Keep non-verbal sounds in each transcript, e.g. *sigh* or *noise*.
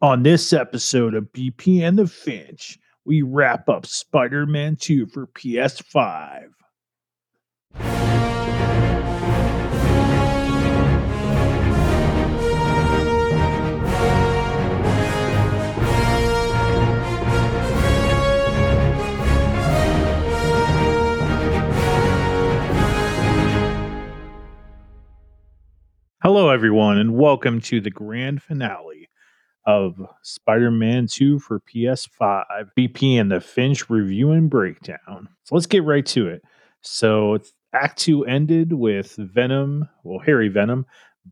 On this episode of BP and the Finch, we wrap up Spider Man 2 for PS5. Hello, everyone, and welcome to the grand finale of Spider Man 2 for PS5, BP and the Finch review and breakdown. So let's get right to it. So, Act 2 ended with Venom, well, Harry Venom,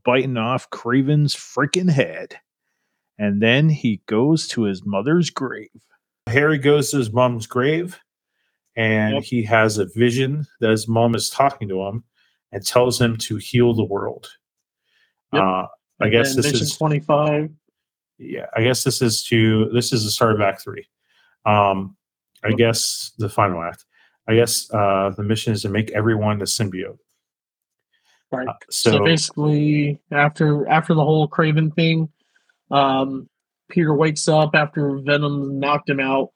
biting off Kraven's freaking head. And then he goes to his mother's grave. Harry goes to his mom's grave and Yep. he has a vision that his mom is talking to him and tells him to heal the world. Yep. Uh, I guess this is 25. Yeah, I guess this is to this is the start of Act Three. Um, I guess the final act. I guess uh, the mission is to make everyone a symbiote. Right. Uh, So, so, basically, after after the whole Kraven thing, um, Peter wakes up after Venom knocked him out.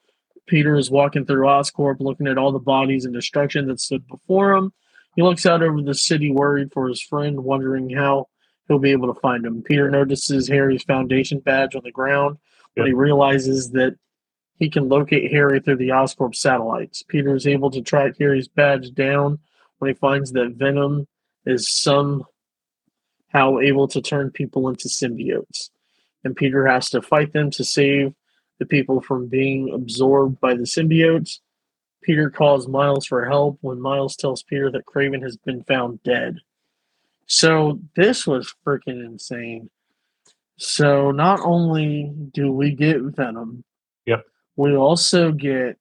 Peter is walking through Oscorp, looking at all the bodies and destruction that stood before him. He looks out over the city, worried for his friend, wondering how he'll be able to find him. Peter notices Harry's Foundation badge on the ground, but he realizes that he can locate Harry through the Oscorp satellites. Peter is able to track Harry's badge down when he finds that Venom is somehow able to turn people into symbiotes. And Peter has to fight them to save the people from being absorbed by the symbiotes. Peter calls Miles for help when Miles tells Peter that Kraven has been found dead. So this was freaking insane. So not only do we get Venom, Yep. we also get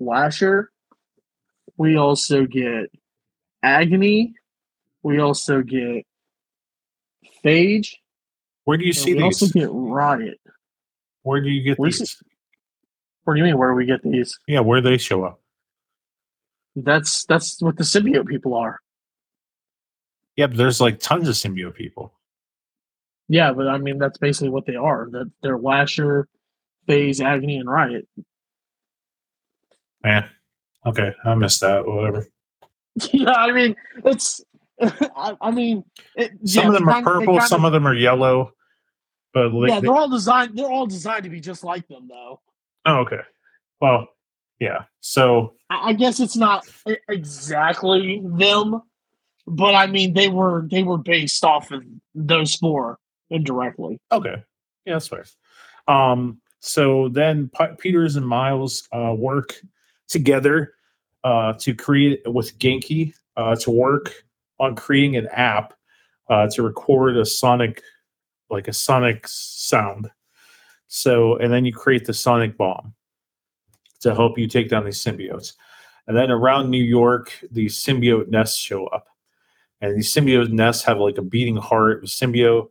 Lasher, we also get Agony, we also get Phage, where do you see we also get Riot. Where do you get these? What do you mean? Where do we get these? Yeah, where do they show up? That's that's what the symbiote people are. Yeah, but there's like tons of symbiote people. Yeah, but I mean that's basically what they are. That they're Lasher, Phage, Agony, and Riot. Man, okay, I missed that. Whatever. *laughs* yeah, I mean it's. *laughs* I, I mean, it, Some yeah, of them are purple, kind some of them are yellow. But like, yeah, they- they're all designed. They're all designed to be just like them, though. oh, okay. Well, yeah. So I, I guess it's not exactly them, but I mean they were they were based off of those four indirectly. Okay. Yeah, that's fair. Um, so then P- Peters and Miles uh, work together uh, to create with Ganke uh, to work on creating an app uh, to record a sonic, like a sonic sound. So, and then you create the sonic bomb to help you take down these symbiotes. And then around New York, these symbiote nests show up. And these symbiote nests have like a beating heart, with symbiote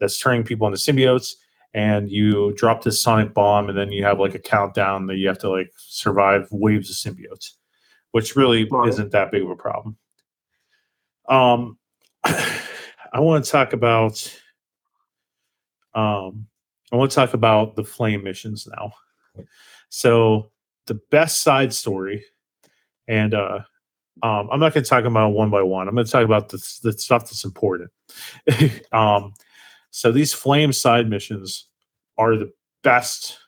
that's turning people into symbiotes. And you drop this sonic bomb and then you have like a countdown that you have to like survive waves of symbiotes which really Right. isn't that big of a problem. Um *sighs* i want to talk about um i want to talk about the flame missions now. So the best side story and uh um, I'm not going to talk about one by one. I'm going to talk about the, the stuff that's important. *laughs* um, so these flame side missions are the best,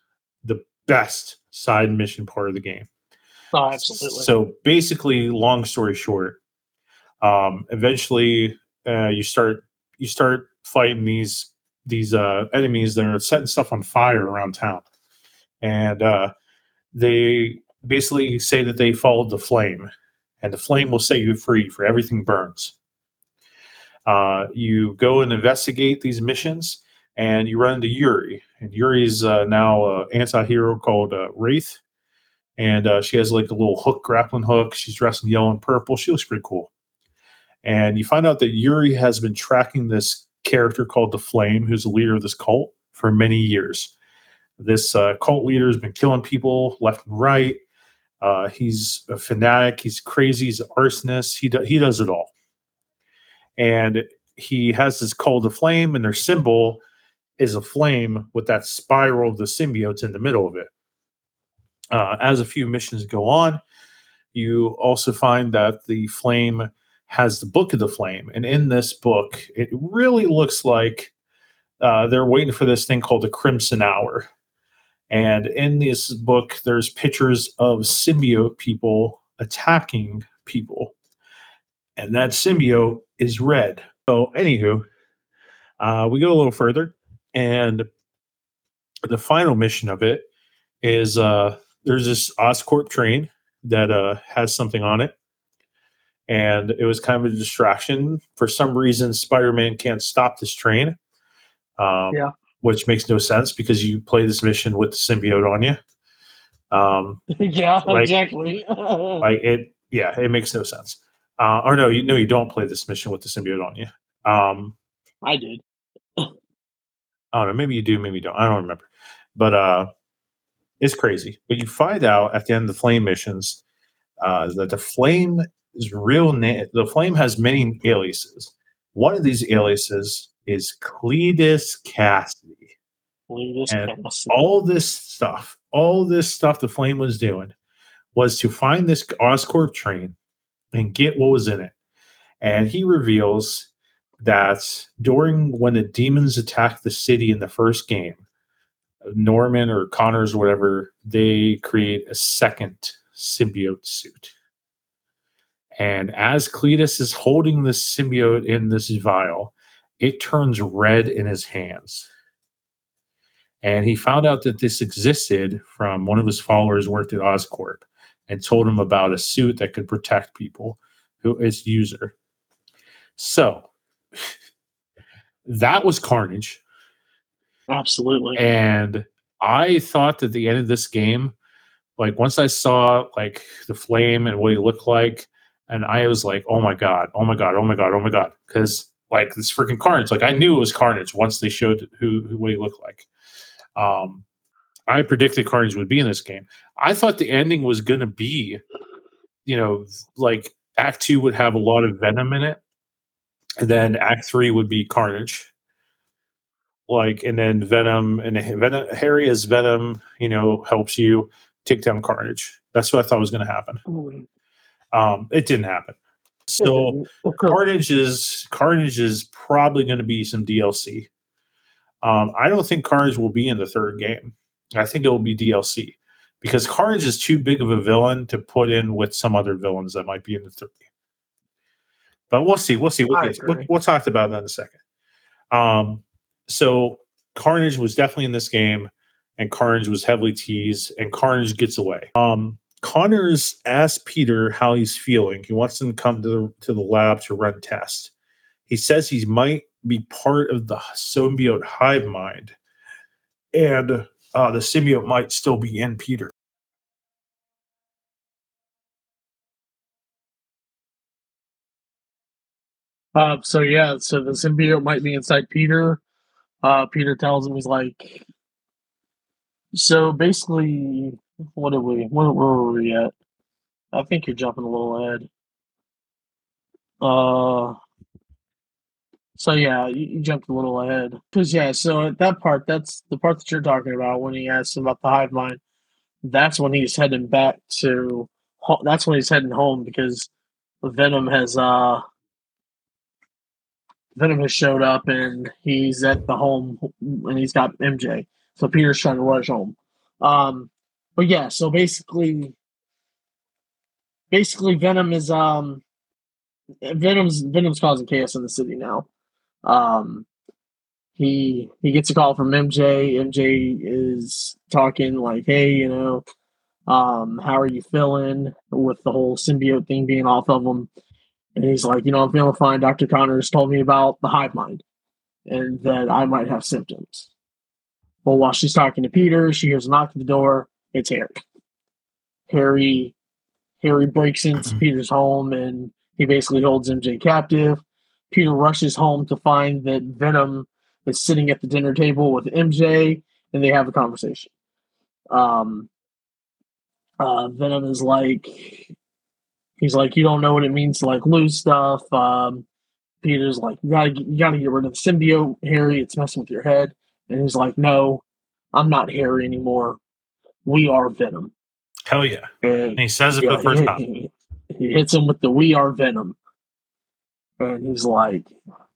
the best side mission part of the game. Oh, absolutely. So basically, long story short, um, eventually uh, you start you start fighting these these uh, enemies that are setting stuff on fire around town, and uh, they basically say that they followed the flame, and the flame will set you free for everything burns. Uh, you go and investigate these missions, and you run into Yuri, and Yuri's uh, now an anti-hero called uh, Wraith, and uh, she has like a little hook, grappling hook. She's dressed in yellow and purple. She looks pretty cool. And you find out that Yuri has been tracking this character called the Flame, who's the leader of this cult, for many years. This uh, cult leader has been killing people left and right. Uh, he's a fanatic. He's crazy. He's an arsonist. He do, he does it all. And he has this call to flame, and their symbol is a flame with that spiral of the symbiotes in the middle of it. Uh, as a few missions go on, you also find that the flame has the book of the flame, and in this book, it really looks like uh, they're waiting for this thing called the Crimson Hour. And in this book, there's pictures of symbiote people attacking people, and that symbiote is red. So, anywho, uh, we go a little further, and the final mission of it is uh, there's this Oscorp train that uh, has something on it, and it was kind of a distraction. For some reason, Spider-Man can't stop this train. Um, Yeah. Which makes no sense because you play this mission with the symbiote on you. Um, *laughs* yeah, Like- exactly. *laughs* like it, yeah, it makes no sense. Uh, or no, you no, you don't play this mission with the symbiote on you. Um, I did. I don't know. Maybe you do, maybe you don't. I don't remember. But uh it's crazy. But you find out at the end of the flame missions uh that the flame is real na- the flame has many aliases. One of these aliases is Cletus Kasady. This And cast. All this stuff, all this stuff the flame was doing was to find this Oscorp train and get what was in it. And he reveals that during when the demons attacked the city in the first game, Norman or Connors, or whatever, they create a second symbiote suit. And as Cletus is holding this symbiote in this vial, it turns red in his hands. And he found out that this existed from one of his followers worked at Oscorp and told him about a suit that could protect people who is user. So *laughs* that was Carnage. Absolutely. And I thought that the end of this game, like once I saw like the flame and what he looked like, and I was like, oh my god, oh my god, oh my god, oh my god, because like this freaking Carnage, like I knew it was Carnage once they showed who, who what he looked like. Um, I predicted Carnage would be in this game. I thought the ending was going to be, you know, like Act Two would have a lot of Venom in it, and then Act Three would be Carnage. Like and then venom and venom harry as venom you know helps you take down carnage. That's what i thought was going to happen um it didn't happen so carnage is carnage is probably going to be some dlc um i don't think carnage will be in the third game. I think it will be dlc because carnage is too big of a villain to put in with some other villains that might be in the third game. But we'll see we'll see. We'll, get- we'll, we'll talk about that in a second. Um so Carnage was definitely in this game, and Carnage was heavily teased, and Carnage gets away. Um, Connors asks Peter how he's feeling. He wants him to come to the to the lab to run tests. He says he might be part of the symbiote hive mind, and uh, the symbiote might still be in Peter. Uh, so yeah, so the symbiote might be inside Peter. Uh, Peter tells him he's like. So basically, what did we? Where, where were we at? I think you're jumping a little ahead. Uh. So yeah, you, you jumped a little ahead because yeah. So at that part, that's the part that you're talking about when he asks about the hive mind. That's when he's heading back to. That's when he's heading home because Venom has uh Venom has showed up and he's at the home and he's got MJ. So Peter's trying to rush home. Um, but yeah, so basically, basically Venom is um, Venom's Venom's causing chaos in the city now. Um, he he gets a call from MJ. MJ is talking like, "Hey, you know, um, how are you feeling with the whole symbiote thing being off of him?" And he's like, you know, I'm feeling fine. Dr. Connors told me about the hive mind and that I might have symptoms. Well, while she's talking to Peter, she hears a knock at the door. It's Harry. Harry Harry breaks into Peter's home and he basically holds MJ captive. Peter rushes home to find that Venom is sitting at the dinner table with MJ and they have a conversation. Um, uh, Venom is like, he's like, you don't know what it means to like lose stuff. Um, Peter's like, you gotta, get- you gotta get rid of the symbiote, Harry. It's messing with your head. And he's like, No, I'm not Harry anymore. We are Venom. Hell yeah. And And he says it yeah, the first he, time. he- he hits him with the "We are Venom," and he's like,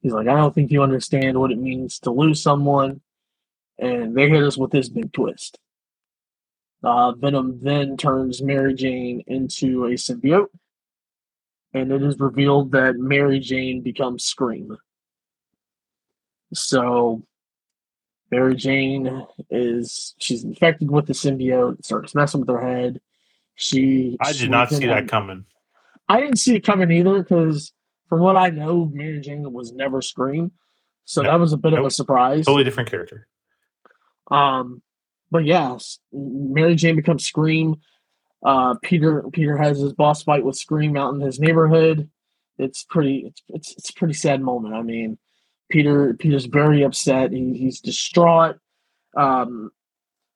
"He's like, I don't think you understand what it means to lose someone." And they hit us with this big twist. Uh, Venom then turns Mary Jane into a symbiote, and it is revealed that Mary Jane becomes Scream. So, Mary Jane is she's infected with the symbiote, starts messing with her head. She I did not see that coming. I didn't see it coming either because, from what I know, Mary Jane was never Scream, so No, that was a bit of a surprise. Totally different character. Um, but yes, Mary Jane becomes Scream. Uh, Peter Peter has his boss fight with Scream out in his neighborhood. It's pretty it's it's, it's a pretty sad moment. I mean, Peter Peter's very upset. He, he's distraught. Um,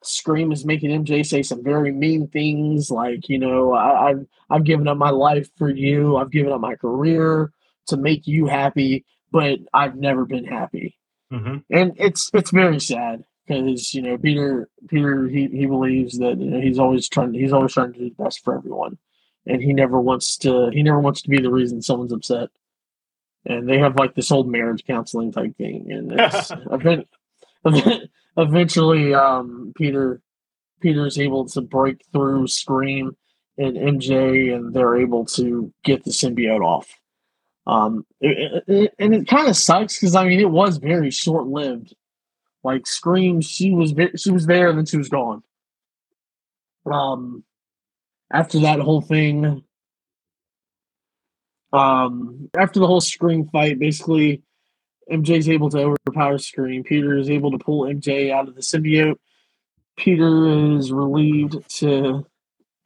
Scream is making MJ say some very mean things, like you know, I, I've I've given up my life for you. I've given up my career to make you happy, but I've never been happy hmm and it's it's very sad because you know Peter Peter he, he believes that you know, he's always trying he's always trying to do the best for everyone, and he never wants to he never wants to be the reason someone's upset. And they have like this old marriage counseling type thing, and it's *laughs* event, event, eventually um, Peter Peter's able to break through Scream and MJ, and they're able to get the symbiote off. Um, it, it, and it kind of sucks because I mean it was very short lived. Like Scream, she was she was there and then she was gone. Um, after that whole thing, um, after the whole Scream fight, basically MJ's able to overpower Scream. Peter is able to pull MJ out of the symbiote. Peter is relieved to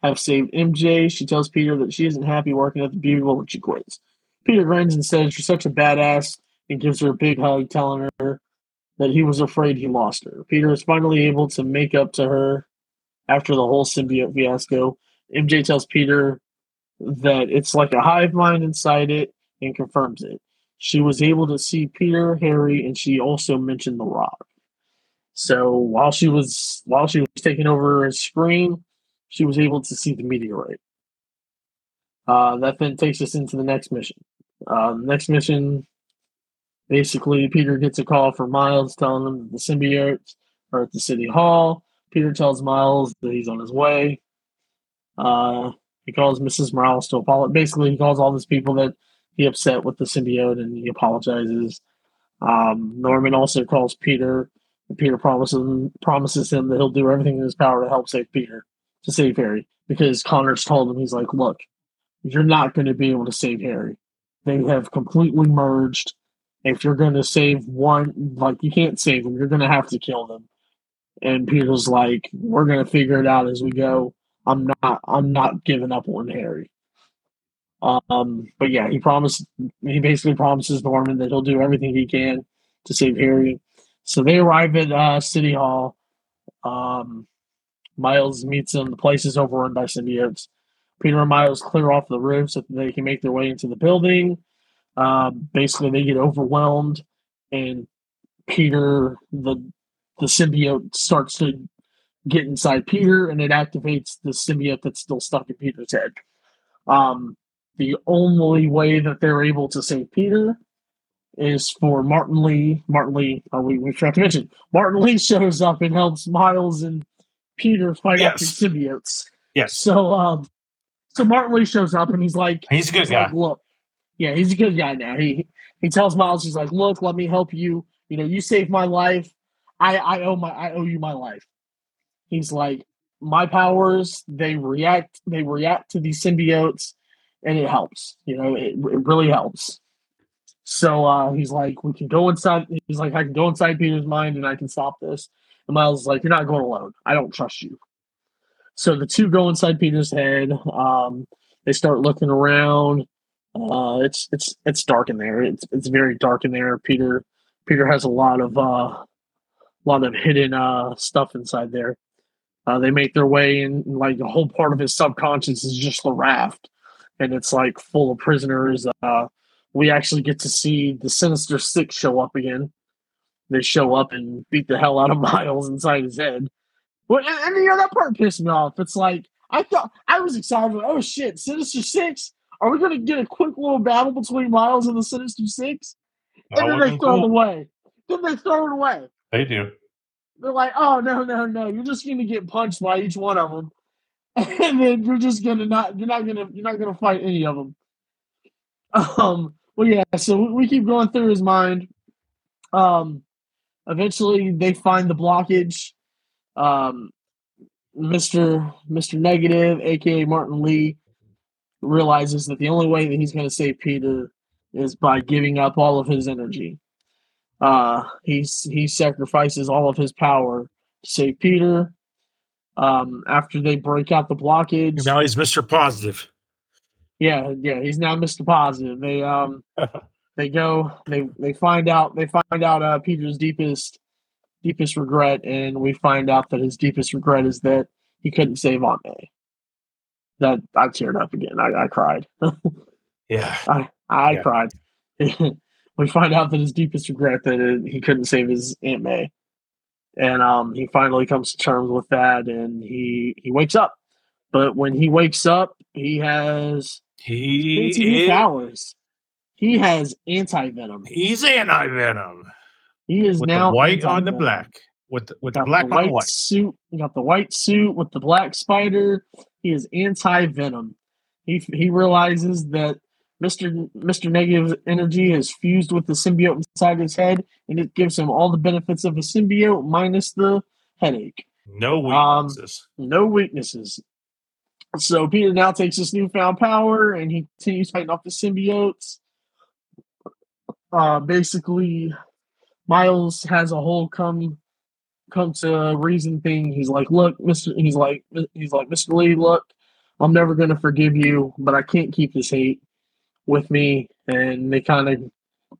have saved MJ. She tells Peter that she isn't happy working at the Bugle and she quits. Peter grins and says You're such a badass and gives her a big hug, telling her that he was afraid he lost her. Peter is finally able to make up to her after the whole symbiote fiasco. MJ tells Peter that it's like a hive mind inside it and confirms it. She was able to see Peter, Harry, and she also mentioned the rock. So while she was while she was taking over a screen, she was able to see the meteorite. Uh, that then takes us into the next mission. Uh, next mission, basically, Peter gets a call from Miles telling him that the symbiotes are at the city hall. Peter tells Miles that he's on his way. Uh, he calls Mrs. Morales to apologize. Basically, he calls all these people that he upset with the symbiote and he apologizes. Um, Norman also calls Peter. And Peter promises him, promises him that he'll do everything in his power to help save Peter, to save Harry, because Connors told him he's like, look, you're not going to be able to save Harry. They have completely merged. If you're going to save one, like you can't save them, you're going to have to kill them. And Peter's like, we're going to figure it out as we go. I'm not, I'm not giving up on Harry. Um, but yeah, he promised, he basically promises Norman that he'll do everything he can to save Harry. So they arrive at uh, City Hall. Um, Miles meets them. The place is overrun by symbiotes. Peter and Miles clear off the roof so they can make their way into the building. Um, basically, they get overwhelmed, and Peter, the the symbiote, starts to get inside Peter, and it activates the symbiote that's still stuck in Peter's head. Um, the only way that they're able to save Peter is for Martin Lee. Martin Lee, uh, we, we forgot to mention, Martin Lee *laughs* shows up and helps Miles and Peter fight off Yes. the symbiotes. Yes. So, um, so Martin Lee shows up and he's like, He's a good he's guy. like, look, yeah, he's a good guy now. He he tells Miles, he's like, look, let me help you. You know, you saved my life. I I owe my I owe you my life. He's like, my powers they react they react to these symbiotes, and it helps. You know, it, it really helps. So uh, he's like, we can go inside. He's like, I can go inside Peter's mind and I can stop this. And Miles is like, you're not going alone. I don't trust you. So the two go inside Peter's head. Um, they start looking around. Uh, it's it's it's dark in there. It's it's very dark in there. Peter Peter has a lot of uh, lot of hidden uh, stuff inside there. Uh, they make their way in, and like the whole part of his subconscious is just the raft, and it's like full of prisoners. Uh, we actually get to see the Sinister Six show up again. they show up and beat the hell out of *laughs* Miles inside his head. Well, and, and you know that part pissed me off. It's like I thought I was excited. Like, oh shit, Sinister Six. Are we gonna get a quick little battle between Miles and the Sinister Six? And then they throw it away. Then they throw it away. They do. They're like, oh no, no, no! You're just gonna get punched by each one of them, *laughs* and then you're just gonna not. You're not gonna. You're not gonna fight any of them. Um. Well, yeah. So we- keep going through his mind. Um. Eventually, they find the blockage. Um. Mister Mister Negative, aka Martin Lee, realizes that the only way that he's going to save Peter is by giving up all of his energy. Uh, he's he sacrifices all of his power to save Peter. Um, after they break out the blockage, Now he's Mr. Positive. yeah, yeah, he's now Mr. Positive. They um *laughs* they go they they find out they find out uh Peter's deepest deepest regret, and we find out that his deepest regret is that he couldn't save Aunt May. That I teared up again. I, I cried. *laughs* Yeah. I I Yeah. cried. *laughs* we find out that his deepest regret that it, he couldn't save his Aunt May, and um, he finally comes to terms with that, and he he wakes up. But when he wakes up, he has He powers. He has anti venom. he's anti venom. He is With now white on the black. With the, with the Got black the white white. suit. He got the white suit with the black spider. He is anti venom. He he realizes that Mister Mister Negative Energy has fused with the symbiote inside his head, and it gives him all the benefits of a symbiote minus the headache. No Um, weaknesses. No weaknesses. So Peter now takes this newfound power, and he continues fighting off the symbiotes. Uh, basically, Miles has a whole come come to reason thing. He's like, look, Mister. He's like, he's like, Mister Lee, look, I'm never gonna forgive you, but I can't keep this hate with me. And they kind of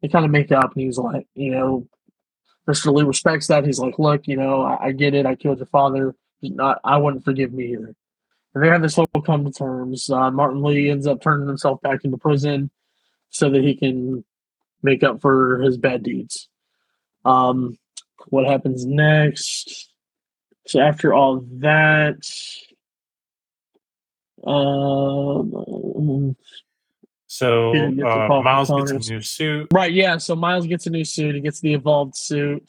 they kind of make up, and he's like, you know, Mister Lee respects that. He's like, look, you know, I, I get it. I killed your father. Not, I wouldn't forgive me either. And they have this whole come to terms. Uh, Martin Lee ends up turning himself back into prison so that he can make up for his bad deeds. Um, what happens next? So after all that, um, So Peter gets a uh, Miles gets a new suit. right, yeah. So Miles gets a new suit. He gets the evolved suit.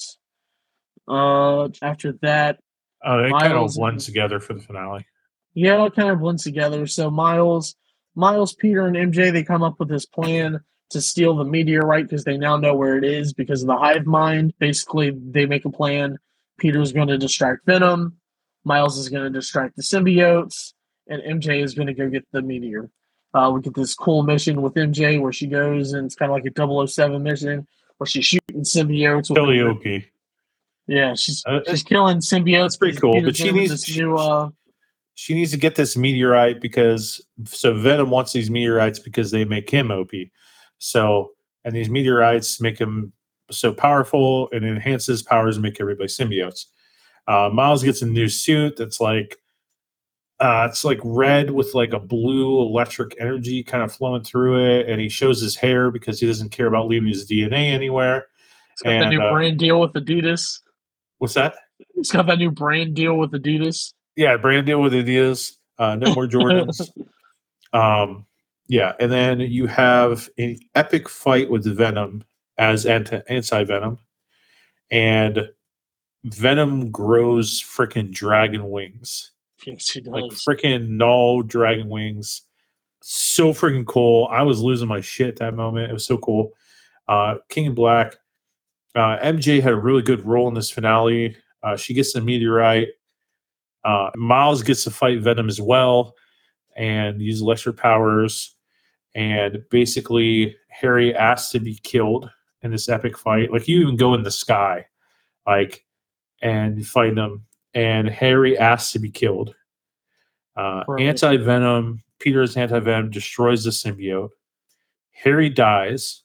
Uh, after that, Oh, they kind of Miles blend and- together for the finale. Yeah, it kind of blends together. So Miles, Miles, Peter, and MJ they come up with this plan to steal the meteorite because they now know where it is because of the hive mind. Basically, they make a plan. Peter's going to distract Venom. Miles is going to distract the symbiotes, and MJ is going to go get the meteor. Uh, we get this cool mission with MJ where she goes and it's kind of like a 007 mission where she's shooting symbiotes. with Yeah, she's Uh, she's killing symbiotes. That's pretty cool, but she needs- this new. Uh, She needs to get this meteorite because so Venom wants these meteorites because they make him OP. So and these meteorites make him so powerful and enhances powers and make everybody symbiotes. Uh, Miles gets a new suit that's like uh, it's like red with like a blue electric energy kind of flowing through it, and he shows his hair because he doesn't care about leaving his DNA anywhere. It's got And, new uh, brand deal with Adidas. What's that? It's got that new brand deal with Adidas. yeah, brand deal with Adidas. Uh, no more Jordans. *laughs* um, yeah, and then you have an epic fight with Venom as anti Venom, and Venom grows freaking dragon wings, *laughs* Yes, she does. like freaking Knull dragon wings. So freaking cool! I was losing my shit at that moment. It was so cool. Uh, King in Black. Uh, MJ had a really good role in this finale. Uh, she gets the meteorite. Uh, Miles gets to fight Venom as well and use lesser powers. And basically, Harry asks to be killed in this epic fight. Like, you even go in the sky, like, and fight them. And Harry asks to be killed. Uh, Anti Venom, Peter's anti Venom destroys the symbiote. Harry dies,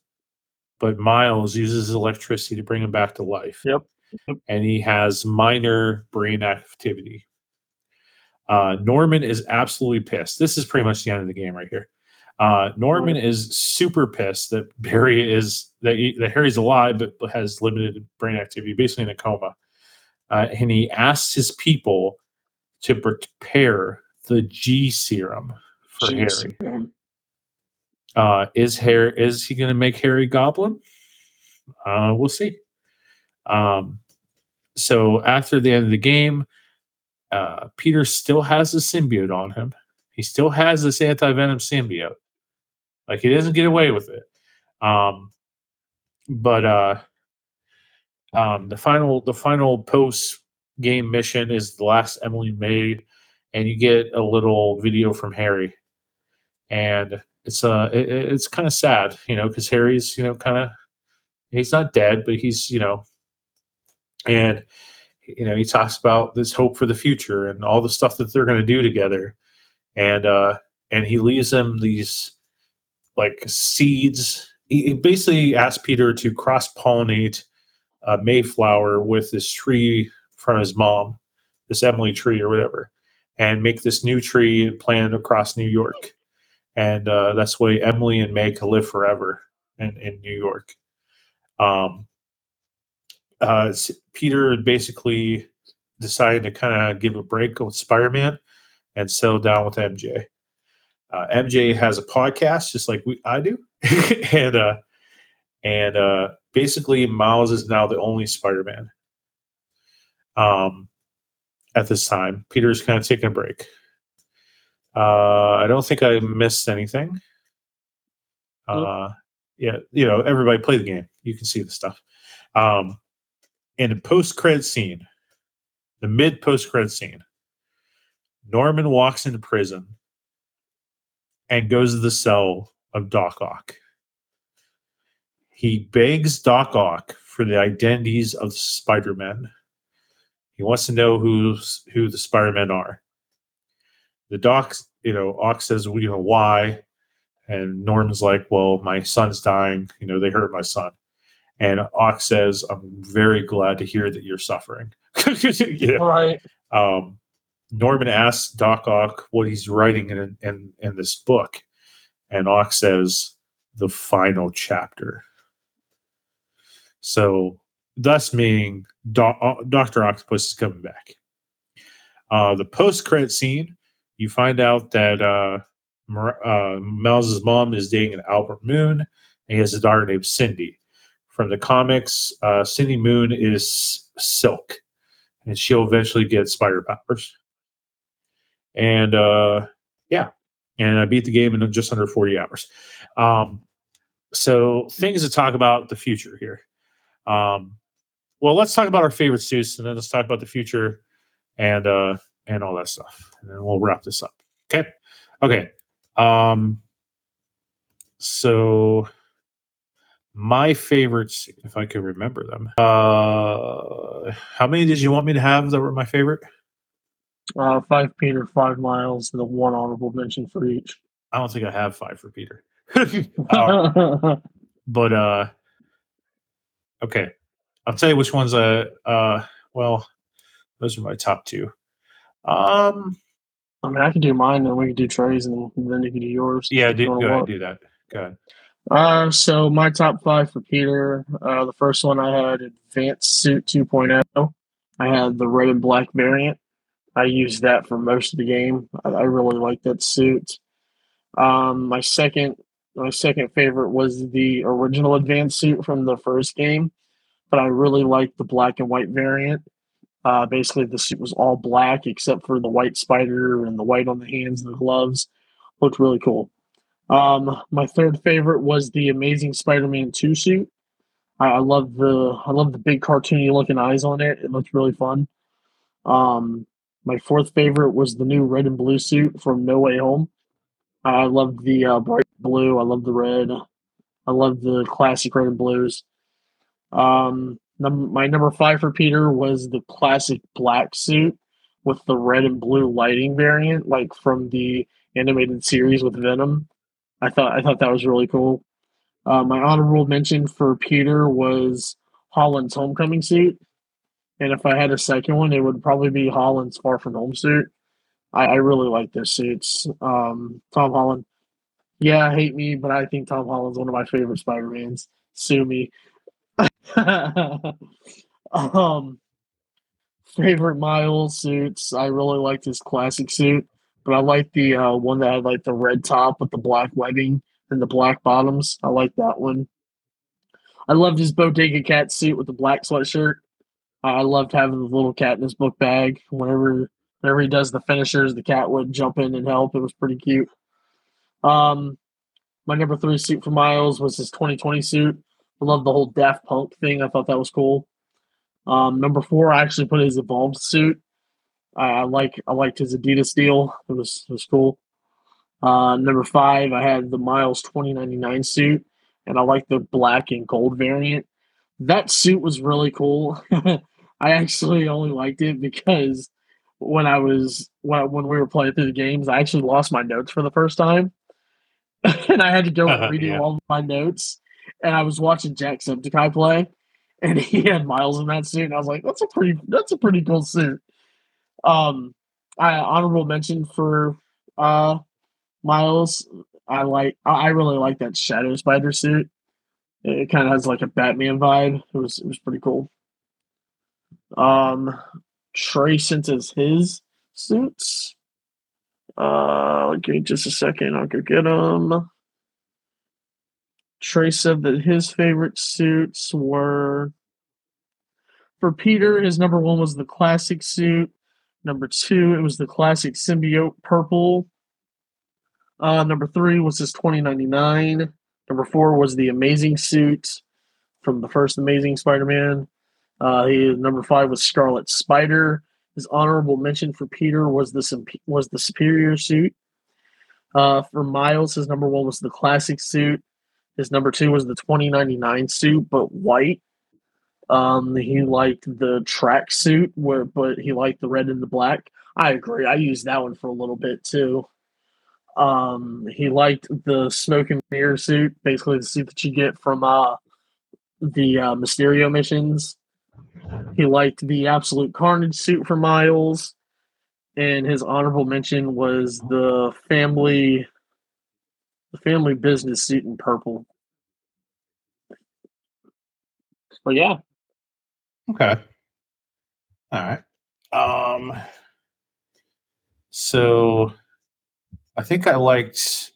but Miles uses electricity to bring him back to life. Yep. Yep. And he has minor brain activity. Uh, Norman is absolutely pissed. This is pretty much the end of the game right here. Uh, Norman is super pissed that Barry is that, he, that Harry's alive but has limited brain activity, basically in a coma. Uh, and he asks his people to prepare the G serum for Jeez. Harry. Uh, is Harry is he going to make Harry Goblin? Uh, we'll see. Um, so after the end of the game, uh, Peter still has the symbiote on him. He still has this anti venom symbiote. Like he doesn't get away with it. Um, but uh, um, the final the final post game mission is the last Emily made, and you get a little video from Harry, and it's uh it, it's kind of sad, you know, because Harry's you know kind of he's not dead, but he's you know, and you know he talks about this hope for the future and all the stuff that they're going to do together, and uh and he leaves them these like seeds. He, he basically asked Peter to cross pollinate uh, Mayflower with this tree from his mom, this Emily tree or whatever, and make this new tree planted across New York. And uh, that's why Emily and May can live forever in, in New York. Um, uh, Peter basically decided to kind of give a break with Spider Man and settle down with MJ. Uh, MJ has a podcast just like we I do, *laughs* and uh, and uh, basically Miles is now the only Spider Man. Um, at this time, Peter's kind of taking a break. Uh, I don't think I missed anything. Uh, yeah, you know, everybody play the game. You can see the stuff. Um, in a post credit scene, the mid post credit scene, Norman walks into prison and goes to the cell of Doc Ock. He begs Doc Ock for the identities of the Spider-Men. He wants to know who's who the Spider-Men are. The Doc, you know, Ock says, well, you know, why? And Norman's like, well, my son's dying. You know, they hurt my son. And Ock says, I'm very glad to hear that you're suffering. you know? All right. um, Norman asks Doc Ock what he's writing in, in in this book, and Ock says the final chapter. So, thus meaning Doc, Doctor Octopus is coming back. Uh, the post credit scene, you find out that uh, uh, Miles' mom is dating an Albert Moon, and he has a daughter named Cindy. From the comics, uh, Cindy Moon is Silk, and she'll eventually get spider powers and uh, yeah, and I beat the game in just under 40 hours. Um, so things to talk about the future here. Um, well, let's talk about our favorite suits, and then let's talk about the future and uh, and all that stuff, and then we'll wrap this up. Okay, okay. Um, so my favorites, if I could remember them. Uh, how many did you want me to have that were my favorite? Uh, five Peter, five Miles, and the one honorable mention for each. I don't think I have five for Peter. *laughs* Uh, *laughs* but uh okay. I'll tell you which ones uh uh well those are my top two. Um I mean, I could do mine, and we could do Trey's, and then you can do yours. yeah, do, go ahead, do that. Go ahead. Uh, so my top five for Peter. Uh, the first one I had Advanced Suit 2.0. I had the red and black variant. I used that for most of the game. I, I really like that suit. Um, my second, my second favorite was the original Advanced Suit from the first game, but I really liked the black and white variant. Uh, basically, the suit was all black except for the white spider and the white on the hands and the gloves. Looked really cool. Um, my third favorite was the Amazing Spider-Man two suit. I, I love the I love the big cartoony looking eyes on it. It looked really fun. Um, my fourth favorite was the new red and blue suit from No Way Home. I love the uh, bright blue. I love the red. I love the classic red and blues. Um, num- my number five for Peter was the classic black suit with the red and blue lighting variant, like from the animated series with Venom. I thought I thought that was really cool. Uh, my honorable mention for Peter was Holland's homecoming suit, and if I had a second one, it would probably be Holland's Far From Home suit. I, I really like those suits. Um, Tom Holland, Yeah, I hate me, but I think Tom Holland's one of my favorite Spider Mans. Sue me. *laughs* um, favorite Miles suits. I really liked his classic suit, but I like the uh, one that had like the red top with the black webbing and the black bottoms. I like that one. I loved his Bodega Cat suit with the black sweatshirt. I loved having the little cat in his book bag. Whenever whenever he does the finishers, the cat would jump in and help. It was pretty cute. Um, my number three suit for Miles was his 2020 suit. I love the whole Daft Punk thing. I thought that was cool. Um, number four, I actually put his evolved suit. I, like I liked his Adidas deal. It was it was cool. Uh, number five, I had the Miles 2099 suit, and I like the black and gold variant. That suit was really cool. *laughs* I actually only liked it because when I was when, when we were playing through the games, I actually lost my notes for the first time, *laughs* and I had to go Uh-huh, redo yeah. all my notes. And I was watching Jacksepticeye play, and *laughs* he had Miles in that suit, and I was like, "That's a pretty that's a pretty cool suit." Um, I honorable mention for uh Miles. I like I really like that Shadow Spider suit. It kind of has like a Batman vibe. It was it was pretty cool. Um, Trey sent us his suits. Uh, give me just a second. I'll go get them. Trey said that his favorite suits were for Peter. His number one was the classic suit. Number two, it was the classic symbiote purple. Uh, number three was his 2099. Number four was the amazing suit from the first Amazing Spider-Man. Uh, he, number five was Scarlet Spider. His honorable mention for Peter was the was the Superior suit. Uh, for Miles, his number one was the classic suit. His number two was the 2099 suit, but white. Um, he liked the track suit, where but he liked the red and the black. I agree. I used that one for a little bit too. Um, he liked the smoke and mirror suit, basically the suit that you get from uh the uh, Mysterio missions. He liked the Absolute Carnage suit for Miles, and his honorable mention was the family, the family business suit in purple. But yeah, Okay. All right. Um. So, I think I liked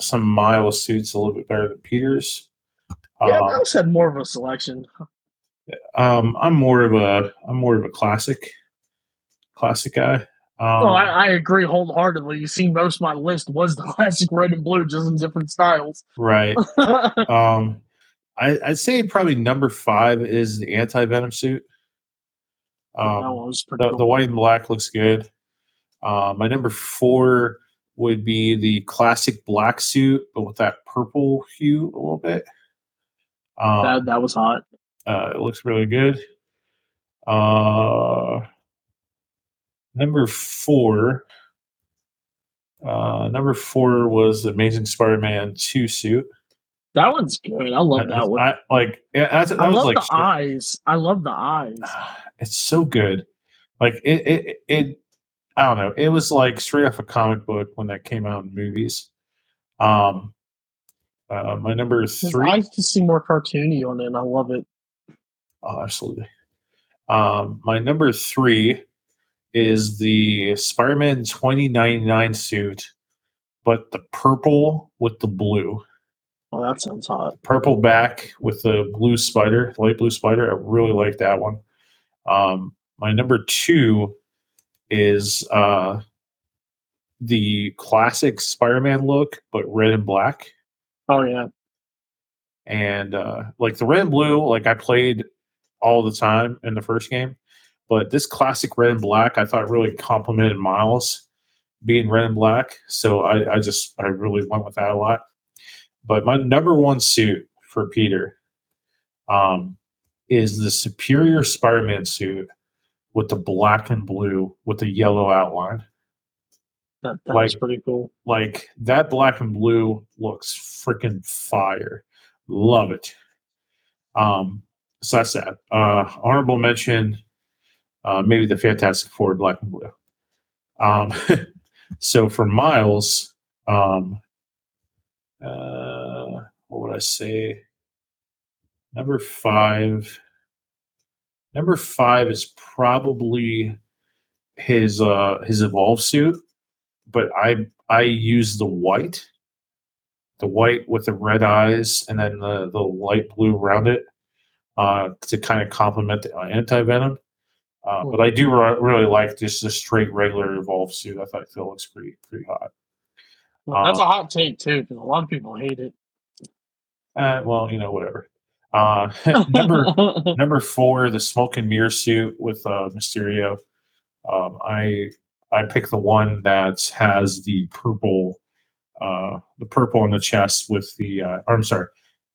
some Miles suits a little bit better than Peter's. yeah, Um, Miles had more of a selection. Um, I'm more of a I'm more of a classic, classic guy. Um, Oh, I, I agree wholeheartedly. You see, most of my list was *laughs* the classic red and blue, just in different styles. right. *laughs* Um, I, I'd say probably number five is the anti venom suit. Um, pretty the, cool. the white and black looks good. Uh, my number four would be the classic black suit, but with that purple hue a little bit. Um, that, that was hot. Uh, it looks really good. Uh, number four. Uh, number four was Amazing Spider-Man two suit. That one's good. I love that one. I, like yeah, that's, that I love like the eyes. I love the eyes. it's so good. Like it, it, it. I don't know. It was like straight off a comic book when that came out in movies. Um, uh, my number three. eyes just seem more cartoony on it. and I love it. Oh, absolutely. Um, my number three is the Spider-Man 2099 suit, but the purple with the blue. Well, that sounds hot. Purple back with the blue spider, light blue spider. I really like that one. Um, my number two is uh, the classic Spider-Man look, but red and black. Oh yeah. and uh, like the red and blue, like I played all the time in the first game, but this classic red and black, I thought really complemented Miles being red and black. So I, I just I really went with that a lot. But my number one suit for Peter um, is the Superior Spider-Man suit with the black and blue with the yellow outline That, that Like- pretty cool. like that black and blue looks freaking fire. Love it. Um, so that's that. Uh, honorable mention, uh, maybe the Fantastic Four black and blue. Um, *laughs* so for Miles, um, uh, what would I say? Number five. Number five is probably his uh his evolve suit, but I I use the white, the white with the red eyes, and then the the light blue around it, uh, to kind of complement the anti venom. Uh, but I do re- really like just the straight regular evolve suit. I thought it looks pretty pretty hot. Well, that's Uh, a hot take too, because a lot of people hate it. Uh, well, you know, whatever. Uh, *laughs* number *laughs* number four, the smoke and mirror suit with uh, Mysterio. Um, I I picked the one that has the purple, uh, the purple on the chest with the. Uh, I'm sorry,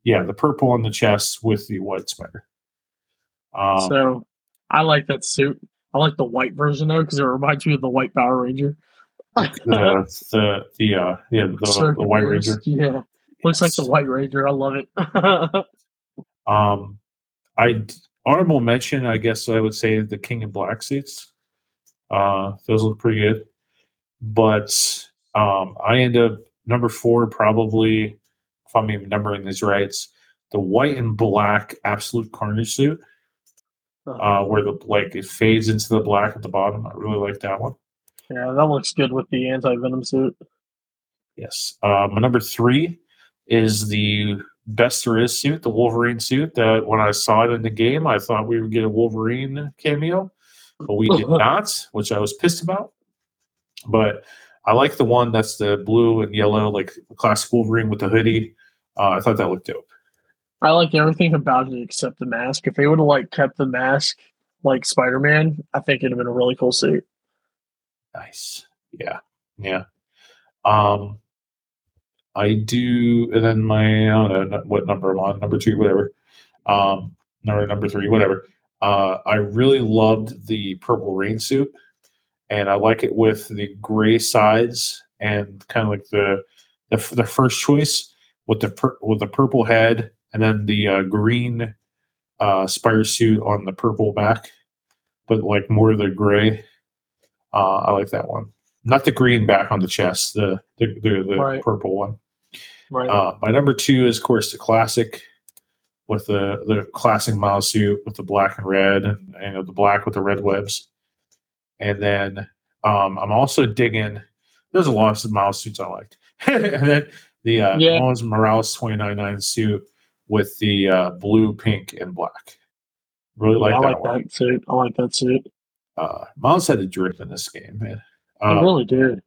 yeah, the purple on the chest with the white spider. Um, so I like that suit. I like the white version though, because it reminds me of the white Power Ranger. the the the uh, yeah the, the white Ranger. Yeah. Looks like the White Ranger. I love it. *laughs* Um, I honorable mention, I guess I would say the King in Black suits. Uh, those look pretty good, but um, I end up number four probably if I'm even numbering these right. The white and black absolute carnage suit, uh, where the like it fades into the black at the bottom. I really like that one. yeah, that looks good with the anti venom suit. Yes. Uh, my number three is the best there is suit, the Wolverine suit. That when I saw it in the game, I thought we would get a Wolverine cameo, but we did *laughs* not, which I was pissed about. But I like the one that's the blue and yellow, like classic Wolverine with the hoodie. Uh, I thought that looked dope. I like everything about it except the mask. If they would have like kept the mask like Spider Man, I think it'd have been a really cool suit. Nice. Yeah. Yeah. Um, I do, and then my I don't know what number I'm on, number two, whatever. Um, number number three, whatever. Uh, I really loved the Purple Reign suit, and I like it with the gray sides and kind of like the the, the first choice with the with the purple head and then the uh, green uh, spider suit on the purple back, but like more of the gray. Uh, I like that one. Not the green back on the chest, the the, the, the Right. purple one. Right. Uh, my number two is, of course, the classic with the the classic Miles suit with the black and red, and you know the black with the red webs. And then um, I'm also digging. There's a lot of Miles suits I liked, *laughs* and then the uh, Yeah. Miles Morales 299 suit with the uh, blue, pink, and black. Really Yeah, like I that like one. that suit. I like that suit. Uh, Miles had a drip in this game, man. I Uh, really did.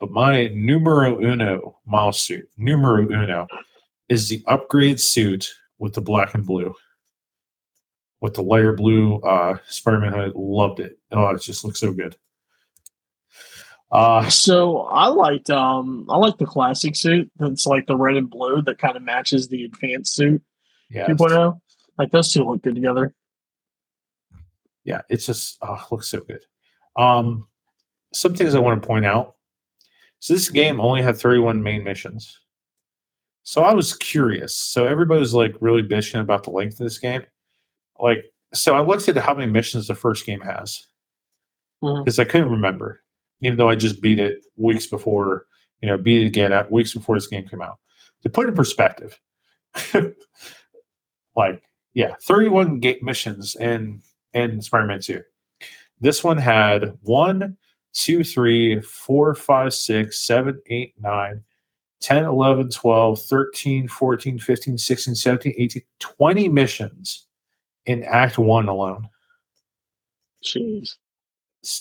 but my numero uno Miles suit, numero uno, is the upgrade suit with the black and blue. With the lighter blue uh Spider-Man hood. Loved it. Oh, it just looks so good. Uh So I liked um I like the classic suit that's like the red and blue that kind of matches the advanced suit yeah. 2.0. Like those two look good together. yeah, it's just oh, looks so good. Um, some things I want to point out. So this game only had 31 main missions. So I was curious. So everybody was like really bitching about the length of this game. Like, so I looked at how many missions the first game has mm-hmm. because I couldn't remember, even though I just beat it weeks before. You know, beat it again at weeks before this game came out. To put it in perspective, *laughs* like yeah, 31 gate missions in in Spider-Man 2. This one had one, two, three, four, five, six, seven, eight, nine, 10, 11, 12, 13, 14, 15, 16, 17, 18, 20 missions in Act 1 alone. Jeez.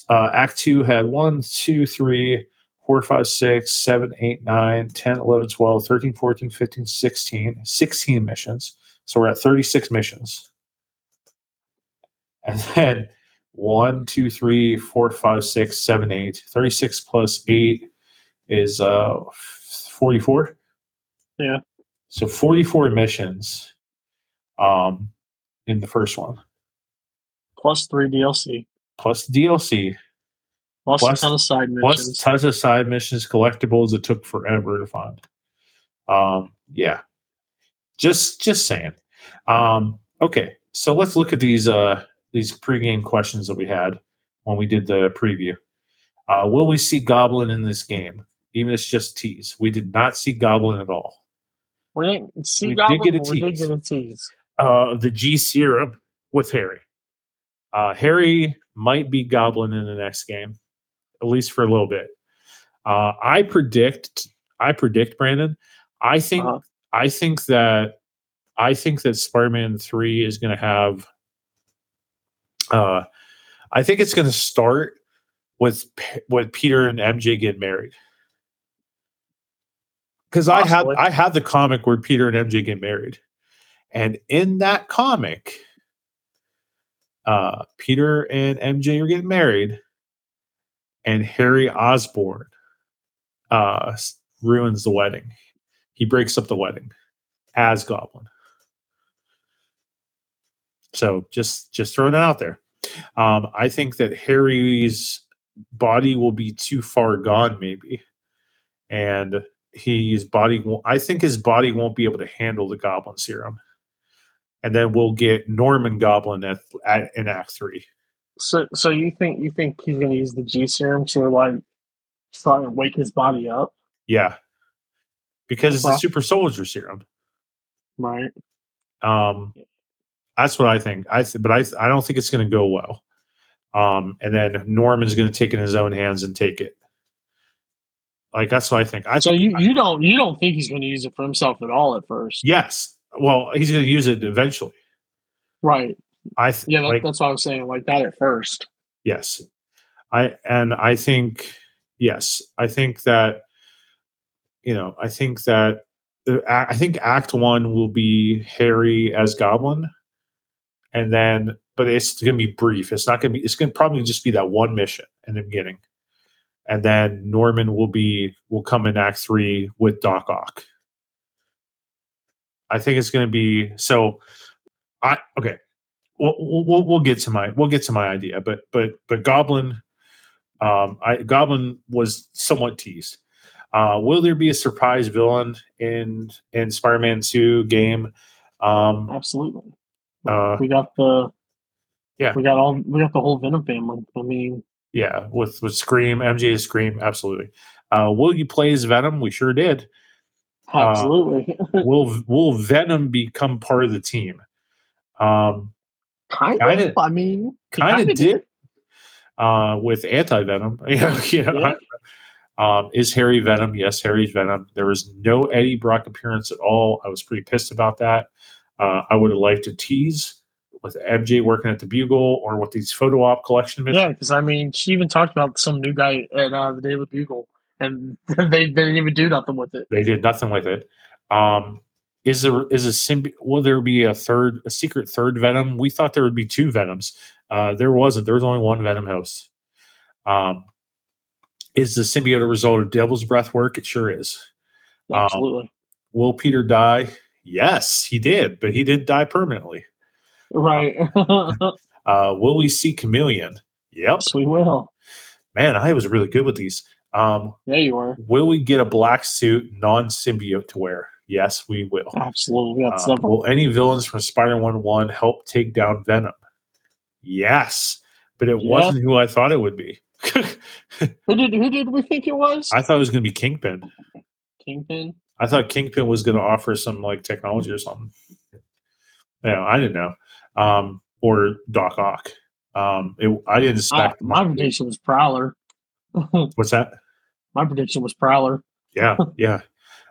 Uh, Act 2 had one, two, three, four, five, six, seven, eight, nine, 10, 11, 12, 13, 14, 15, 16, 16 missions. So we're at 36 missions. And *laughs* then one, two, three, four, five, six, seven, eight. 36 plus eight is uh 44. Yeah. So 44 missions um in the first one. Plus three DLC. Plus DLC. Plus, Plus- a ton of side plus missions. tons of side missions, collectibles that took forever to find. Um, yeah, just just saying. Um, okay, so let's look at these uh these pregame questions that we had when we did the preview. Uh, will we see Goblin in this game? even if it's just tease. We did not see Goblin at all. We didn't see We did Goblin, get a but we did get a tease. Uh, the G serum with Harry. Uh, Harry might be Goblin in the next game, at least for a little bit. Uh, I predict. I predict Brandon. I think. Uh-huh. I think that. I think that Spider-Man Three is going to have. Uh, I think it's going to start with with Peter and MJ get married. Because I have I have the comic where Peter and MJ get married, and in that comic, uh, Peter and MJ are getting married, and Harry Osborn uh, ruins the wedding. He breaks up the wedding as Goblin. So just just throwing it out there. Um, I think that Harry's body will be too far gone, maybe, and his body. Won't, I think his body won't be able to handle the Goblin serum, and then we'll get Norman Goblin at, at in Act Three. So, so you think you think he's going to use the G serum to like try and wake his body up, Yeah, because it's a super soldier serum. right? Um, that's what I think. I th- but I th- I don't think it's going to go well. Um, and then Norman's going to take it in his own hands and take it. Like that's what I think. I So think- you you don't you don't think he's going to use it for himself at all at first, yes. Well, he's going to use it eventually. right? I th- Yeah, that, like that's what I was saying. Like that at first. yes. I and I think yes. I think that you know. I think that I think Act One will be Harry as Goblin, and then but it's going to be brief. It's not going to be. It's going to probably just be that one mission in the beginning, and then Norman will be will come in Act Three with Doc Ock. I think it's going to be so. I okay. We'll, we'll we'll get to my we'll get to my idea, but but but Goblin, um, I Goblin was somewhat teased. Uh, will there be a surprise villain in in Spider-Man Two game? Um, Absolutely. uh, We got the Yeah. We got all we got the whole Venom family. I mean, Yeah, with with Scream, MJ Scream, absolutely. Uh, will you play as Venom? We sure did. Uh, absolutely. *laughs* will Will Venom become part of the team? Um, kind kinda- of. I mean, he kind kinda of did. Uh, with anti Venom, yeah, *laughs* yeah. Yeah. Um, is Harry Venom? Yes, Harry's Venom. There was no Eddie Brock appearance at all. I was pretty pissed about that. Uh, I would have liked to tease with MJ working at the Bugle or with these photo op collection missions. Yeah, because I mean, she even talked about some new guy at uh, the Daily Bugle, and *laughs* they, they didn't even do nothing with it. They did nothing with it. Um, is there is a symbi- Will there be a third, a secret third Venom? We thought there would be two Venoms. Uh, there wasn't. There was only one Venom host. Um, is the symbiote a result of Devil's Breath work? It sure is. Um, Absolutely. Will Peter die? Yes, he did, but he didn't die permanently. right. *laughs* Uh, will we see Chameleon? Yep. yes, we will. Man, I was really good with these. Um, There you are. will we get a black suit non symbiote to wear? Yes, we will. Absolutely. That's several. will any villains from Spider Man 1 help take down Venom? Yes, but it Yeah. wasn't who I thought it would be. *laughs* Who did who did we think it was? I thought it was going to be Kingpin. Kingpin. I thought Kingpin was going to offer some like technology or something. Yeah, I didn't know. Um, or Doc Ock. Um, it, I didn't I, expect. my prediction was Prowler. *laughs* What's that? My prediction was Prowler. Yeah, *laughs* yeah.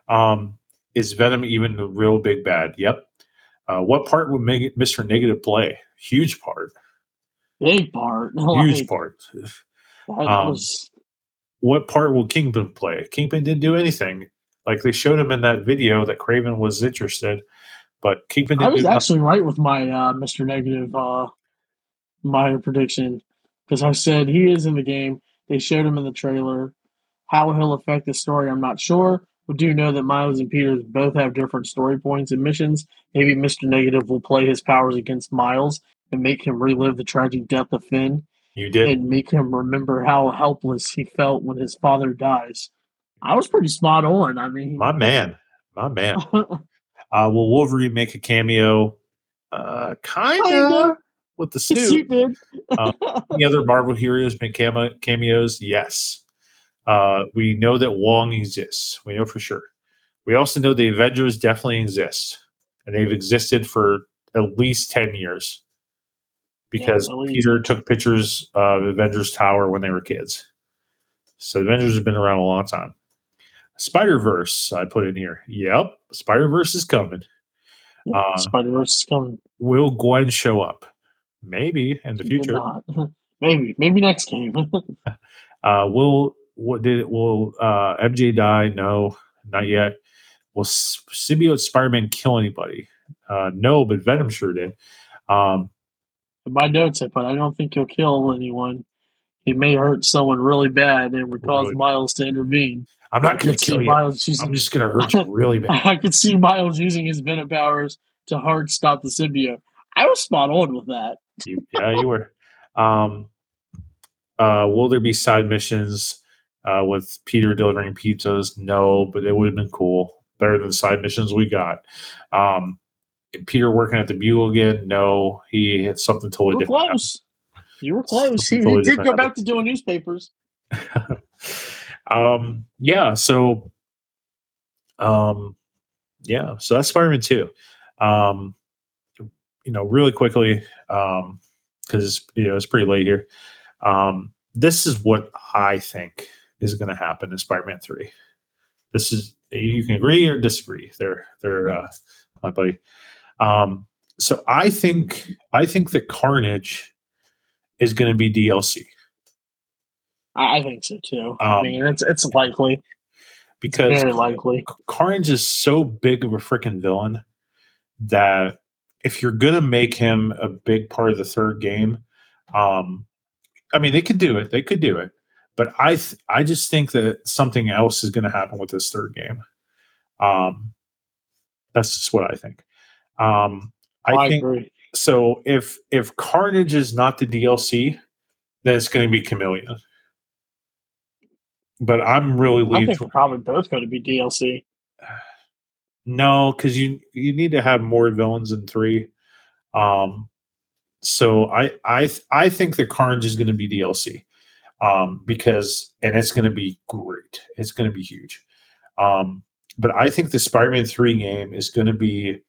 Um, is Venom even the real big bad? Yep. Uh, what part would make Mr. Negative play? Huge part. Big part. *laughs* Huge Like, part. Um, was what part will Kingpin play? Kingpin didn't do anything. Like they showed him in that video that Kraven was interested, but Kingpin I was do nothing. actually right with my uh, Mr. Negative uh, my prediction because I said he is in the game. They showed him in the trailer. How he'll affect the story, I'm not sure. We do know that Miles and Peters both have different story points and missions. Maybe Mr. Negative will play his powers against Miles and make him relive the tragic death of Phin You did. and make him remember how helpless he felt when his father dies. I was pretty spot on. I mean, My man. My man. *laughs* Uh, will Wolverine make a cameo? Uh, kind of Kinda. with the *laughs* he suit. did. Any other Marvel heroes make camo- cameos? Yes. Uh, we know that Wong exists. We know for sure. We also know the Avengers definitely exist, and they've existed for at least ten years because least. Peter took pictures of Avengers Tower when they were kids. So the Avengers have been around a long time. Spider Verse, I put in here. Yep, Spider Verse is coming. Uh, Spider Verse is coming. Will Gwen show up? Maybe in the Maybe future. *laughs* Maybe, maybe next game. *laughs* Uh, will what did it, will uh, MJ die? No, not yet. Will symbiote Spider-Man kill anybody? Uh, no, but Venom sure did. Um, my notes, I put, I don't think he'll kill anyone. He may hurt someone really bad and would cause Really? Miles to intervene. I'm not going to kill you. Miles using, I'm just going to hurt you *laughs* really bad. I could see Miles using his venom powers to hard stop the symbiote. I was spot on with that. You, yeah, you were. Um, uh, will there be side missions uh, with Peter delivering pizzas? No, but it would have been cool. Better than the side missions we got. Um, Peter working at the Bugle again? No, he had something totally were different. close. You were close. He, totally he did go back to doing newspapers. *laughs* um, yeah, so um, yeah, so that's Spider-Man 2. Um, you know, really quickly, um, because you know it's pretty late here. Um, this is what I think is going to happen in Spider-Man 3. This is you can agree or disagree. They're they're uh, my buddy. Um, so I think I think that Carnage is going to be DLC I, I think so too. I Um, mean, it's it's likely, because very likely. Carnage is so big of a freaking villain that if you're gonna make him a big part of the third game, um, I mean they could do it. They could do it, but I th- I just think that something else is gonna happen with this third game. Um, that's just what I think. Um, I, I, think agree. so. If if Carnage is not the DLC, then it's going to be Chameleon. But I'm really I think probably both going to be DLC. *sighs* No, because you you need to have more villains than three. Um, so I I I think that Carnage is going to be DLC, um, because and it's going to be great. It's going to be huge. Um, but I think the Spider-Man three game is going to be,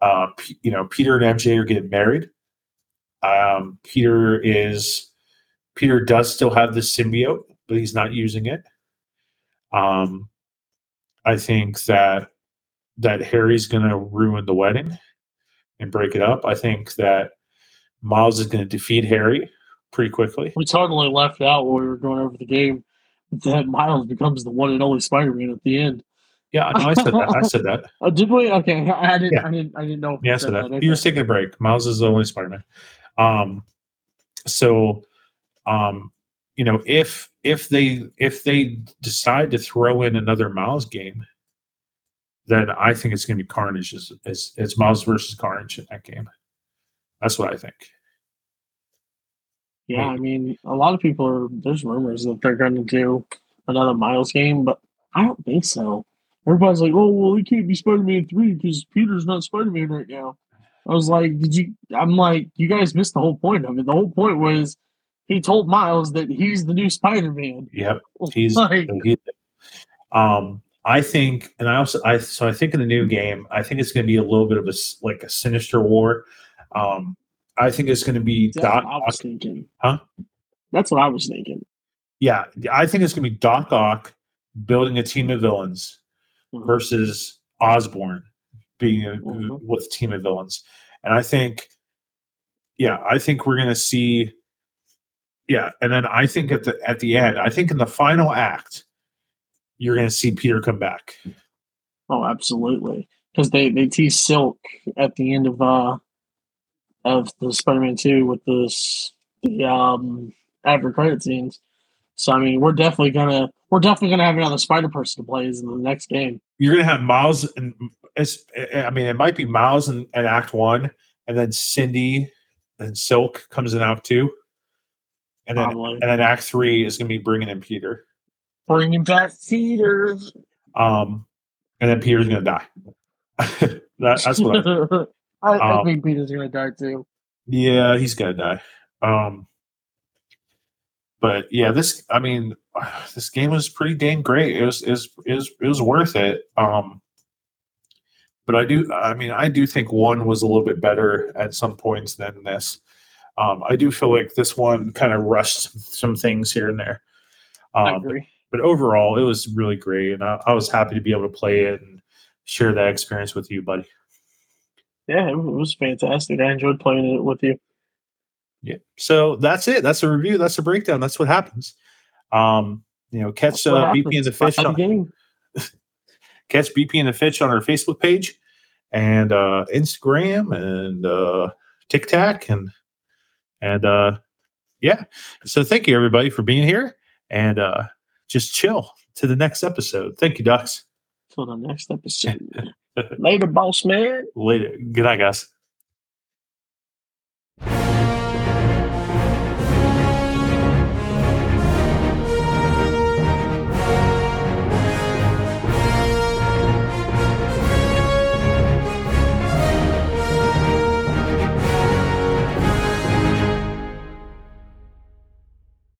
uh, P- you know, Peter and MJ are getting married. Um, Peter is Peter does still have the symbiote, but he's not using it. Um, I think that that Harry's going to ruin the wedding and break it up. I think that Miles is going to defeat Harry pretty quickly. We totally left out when we were going over the game that Miles becomes the one and only Spider-Man at the end. Yeah, no, I said that. I said that. Oh, *laughs* did we? Okay, I didn't. Yeah. I didn't. I didn't know. Yeah, I said that. Okay. He was taking a break. Miles is the only Spider-Man. Um, so, um, you know, if if they if they decide to throw in another Miles game, then I think it's going to be Carnage. As as it's Miles versus Carnage in that game. That's what I think. Yeah, I mean, a lot of people are. There's rumors that they're going to do another Miles game, but I don't think so. Everybody's like, "Oh, well, he can't be Spider-Man three because Peter's not Spider-Man right now." I was like, "Did you?" I'm like, "You guys missed the whole point of it. The whole point was he told Miles that he's the new Spider-Man." Yep. *laughs* He's like, um I think and I also I so I think in the new game I think it's going to be a little bit of a like a sinister war. Um I think it's going to be that's Doc what I was thinking. Huh? That's what I was thinking. yeah, I think it's going to be Doc Ock building a team of villains Mhm. versus Osborn being a, Mhm. with a team of villains. And I think yeah, I think we're going to see yeah, and then I think at the at the end, I think in the final act you're going to see Peter come back. Oh, absolutely. Because they they tease Silk at the end of uh of the Spider-Man Two with this the um after credit scenes. So I mean, we're definitely gonna we're definitely gonna have another Spider Person to play as in the next game. you're gonna have Miles and it's I mean it might be Miles in, in Act One, and then Cindy and Silk comes in Act Two, and then Probably and then Act Three is gonna be bringing in Peter, bringing back Peter. um, and then Peter's gonna die. *laughs* that, that's what. I, *laughs* I, I Um, think Peter's gonna die too. yeah, he's gonna die. Um, but yeah, this I mean, *sighs* this game was pretty dang great. It was is is it was worth it. Um, but I do I mean I do think one was a little bit better at some points than this. Um, I do feel like this one kind of rushed some things here and there. I Um, agree. but overall, it was really great, and I, I was happy to be able to play it and share that experience with you, buddy. Yeah, it was fantastic. I enjoyed playing it with you. Yeah. So that's it. That's a review. That's a breakdown. That's what happens. Um, you know, catch uh, BP and the fish. On, game. *laughs* catch BP and the fish on our Facebook page and uh, Instagram and uh, TikTok and and uh, yeah. So thank you everybody for being here and uh, just chill to the next episode. Thank you, Dux. Till the next episode. *laughs* Later, boss man. Later. Good night, guys.